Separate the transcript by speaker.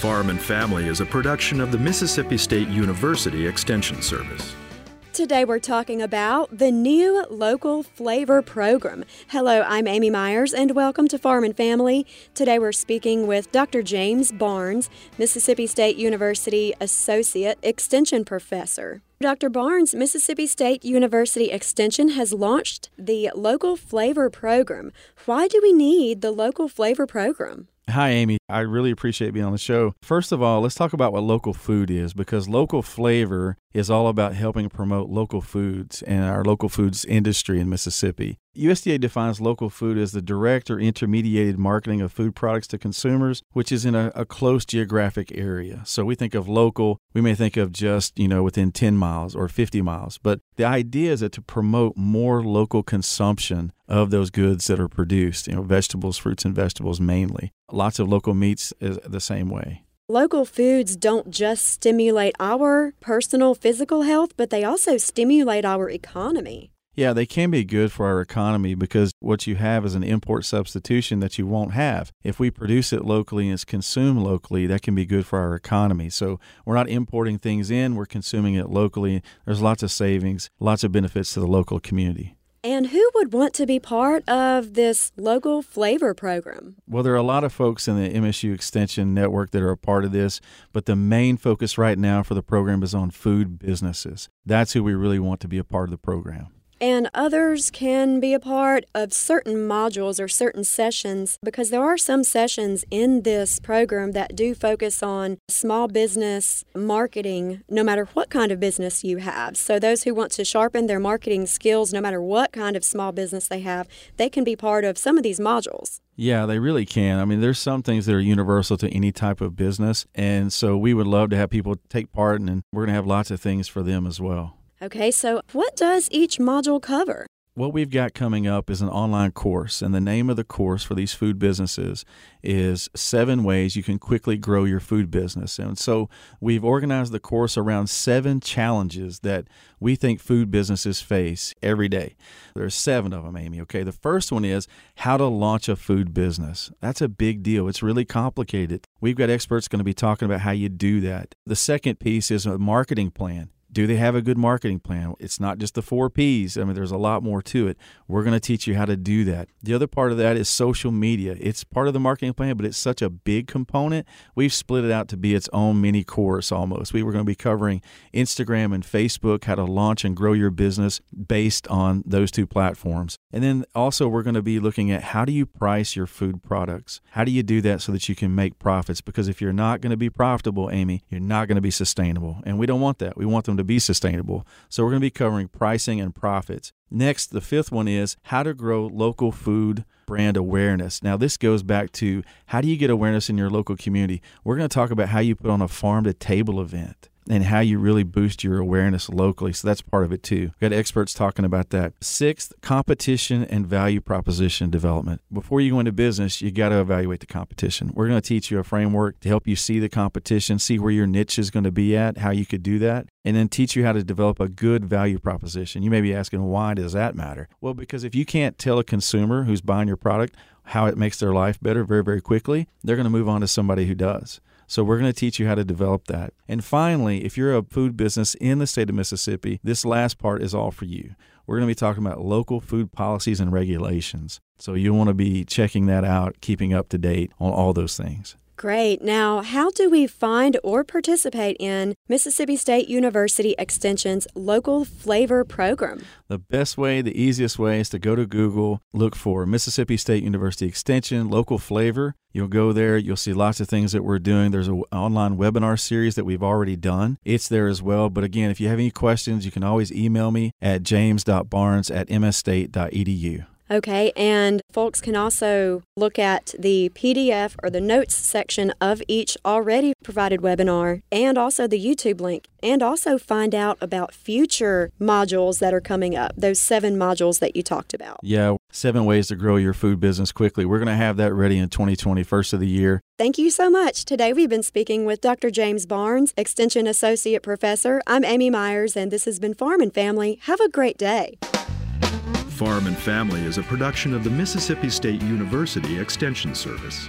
Speaker 1: Farm and Family is a production of the Mississippi State University Extension Service.
Speaker 2: Today we're talking about the new local flavor program. Hello, I'm Amy Myers and welcome to Farm and Family. Today we're speaking with Dr. James Barnes, Mississippi State University Associate Extension Professor. Dr. Barnes, Mississippi State University Extension has launched the Local Flavor Program. Why do we need the Local Flavor Program?
Speaker 3: Hi, Amy. I really appreciate being on the show. First of all, let's talk about what local food is because local flavor is all about helping promote local foods and our local foods industry in Mississippi. USDA defines local food as the direct or intermediated marketing of food products to consumers, which is in a, a, close geographic area. So we think of local, we may think of just, you know, within 10 miles or 50 miles. But the idea is that to promote more local consumption of those goods that are produced, you know, vegetables, fruits, and vegetables mainly. Lots of local meats is the same way.
Speaker 2: Local foods don't just stimulate our personal physical health, but they also stimulate our economy.
Speaker 3: Yeah, they can be good for our economy because what you have is an import substitution that you won't have. If we produce it locally and it's consumed locally, that can be good for our economy. So we're not importing things in, we're consuming it locally. There's lots of savings, lots of benefits to the local community.
Speaker 2: And who would want to be part of this local flavor program?
Speaker 3: Well, there are a lot of folks in the MSU Extension Network that are a part of this, but the main focus right now for the program is on food businesses. That's who we really want to be a part of the program
Speaker 2: and others can be a part of certain modules or certain sessions because there are some sessions in this program that do focus on small business marketing, no matter what kind of business you have. So, those who want to sharpen their marketing skills, no matter what kind of small business they have, they can be part of some of these modules.
Speaker 3: Yeah, they really can. I mean, there's some things that are universal to any type of business. And so we would love to have people take part, and we're going to have lots of things for them as well.
Speaker 2: Okay, so what does each module cover?
Speaker 3: What we've got coming up is an online course, and the name of the course for these food businesses is Seven Ways You Can Quickly Grow Your Food Business. And so we've organized the course around seven challenges that we think food businesses face every day. There's seven of them, Amy. Okay, the first one is how to launch a food business. That's a big deal, it's really complicated. We've got experts going to be talking about how you do that. The second piece is a marketing plan do they have a good marketing plan? It's not just the four P's. I mean, there's a lot more to it. We're going to teach you how to do that. The other part of that is social media. It's part of the marketing plan, but it's such a big component. We've split it out to be its own mini course almost. We were going to be covering Instagram and Facebook, how to launch and grow your business based on those two platforms. And then also, we're going to be looking at how do you price your food products? How do you do that so that you can make profits? Because if you're not going to be profitable, Amy, you're not going to be sustainable. And we don't want that. We want them to be sustainable. So we're going to be covering pricing and profits. Next, the fifth one is how to grow local food brand awareness. Now, this goes back to how do you get awareness in your local community? We're going to talk about how you put on a farm to table event and how you really boost your awareness locally. So that's part of it too. We've got experts talking about that. Sixth, competition and value proposition development. Before you go into business, you got to evaluate the competition. We're going to teach you a framework to help you see the competition, see where your niche is going to be at, how you could do that, and then teach you how to develop a good value proposition. You may be asking, why does that matter? Well, because if you can't tell a consumer who's buying your product how it makes their life better very, very quickly, they're going to move on to somebody who does. So we're going to teach you how to develop that. And finally, if you're a food business in the state of Mississippi, this last part is all for you. We're going to be talking about local food policies and regulations. So you'll want to be checking that out, keeping up to date on all those things.
Speaker 2: Great. Now, how do we find or participate in Mississippi State University Extension's local flavor program?
Speaker 3: The best way, the easiest way is to go to Google, look for Mississippi State University Extension local flavor. You'll go there, you'll see lots of things that we're doing. There's an online webinar series that we've already done. It's there as well. But again, if you have any questions, you can always email me at james.barnes at msstate.edu.
Speaker 2: Okay, and folks can also look at the PDF or the notes section of each already provided webinar and also the YouTube link, and also find out about future modules that are coming up, those seven modules that you talked about.
Speaker 3: Yeah, seven ways to grow your food business quickly. We're going to have that ready in 2020, first of the year.
Speaker 2: Thank you so much. Today we've been speaking with Dr. James Barnes, Extension Associate Professor. I'm Amy Myers, and this has been Farm and Family. Have a great day.
Speaker 1: Farm and Family is a production of the Mississippi State University Extension Service.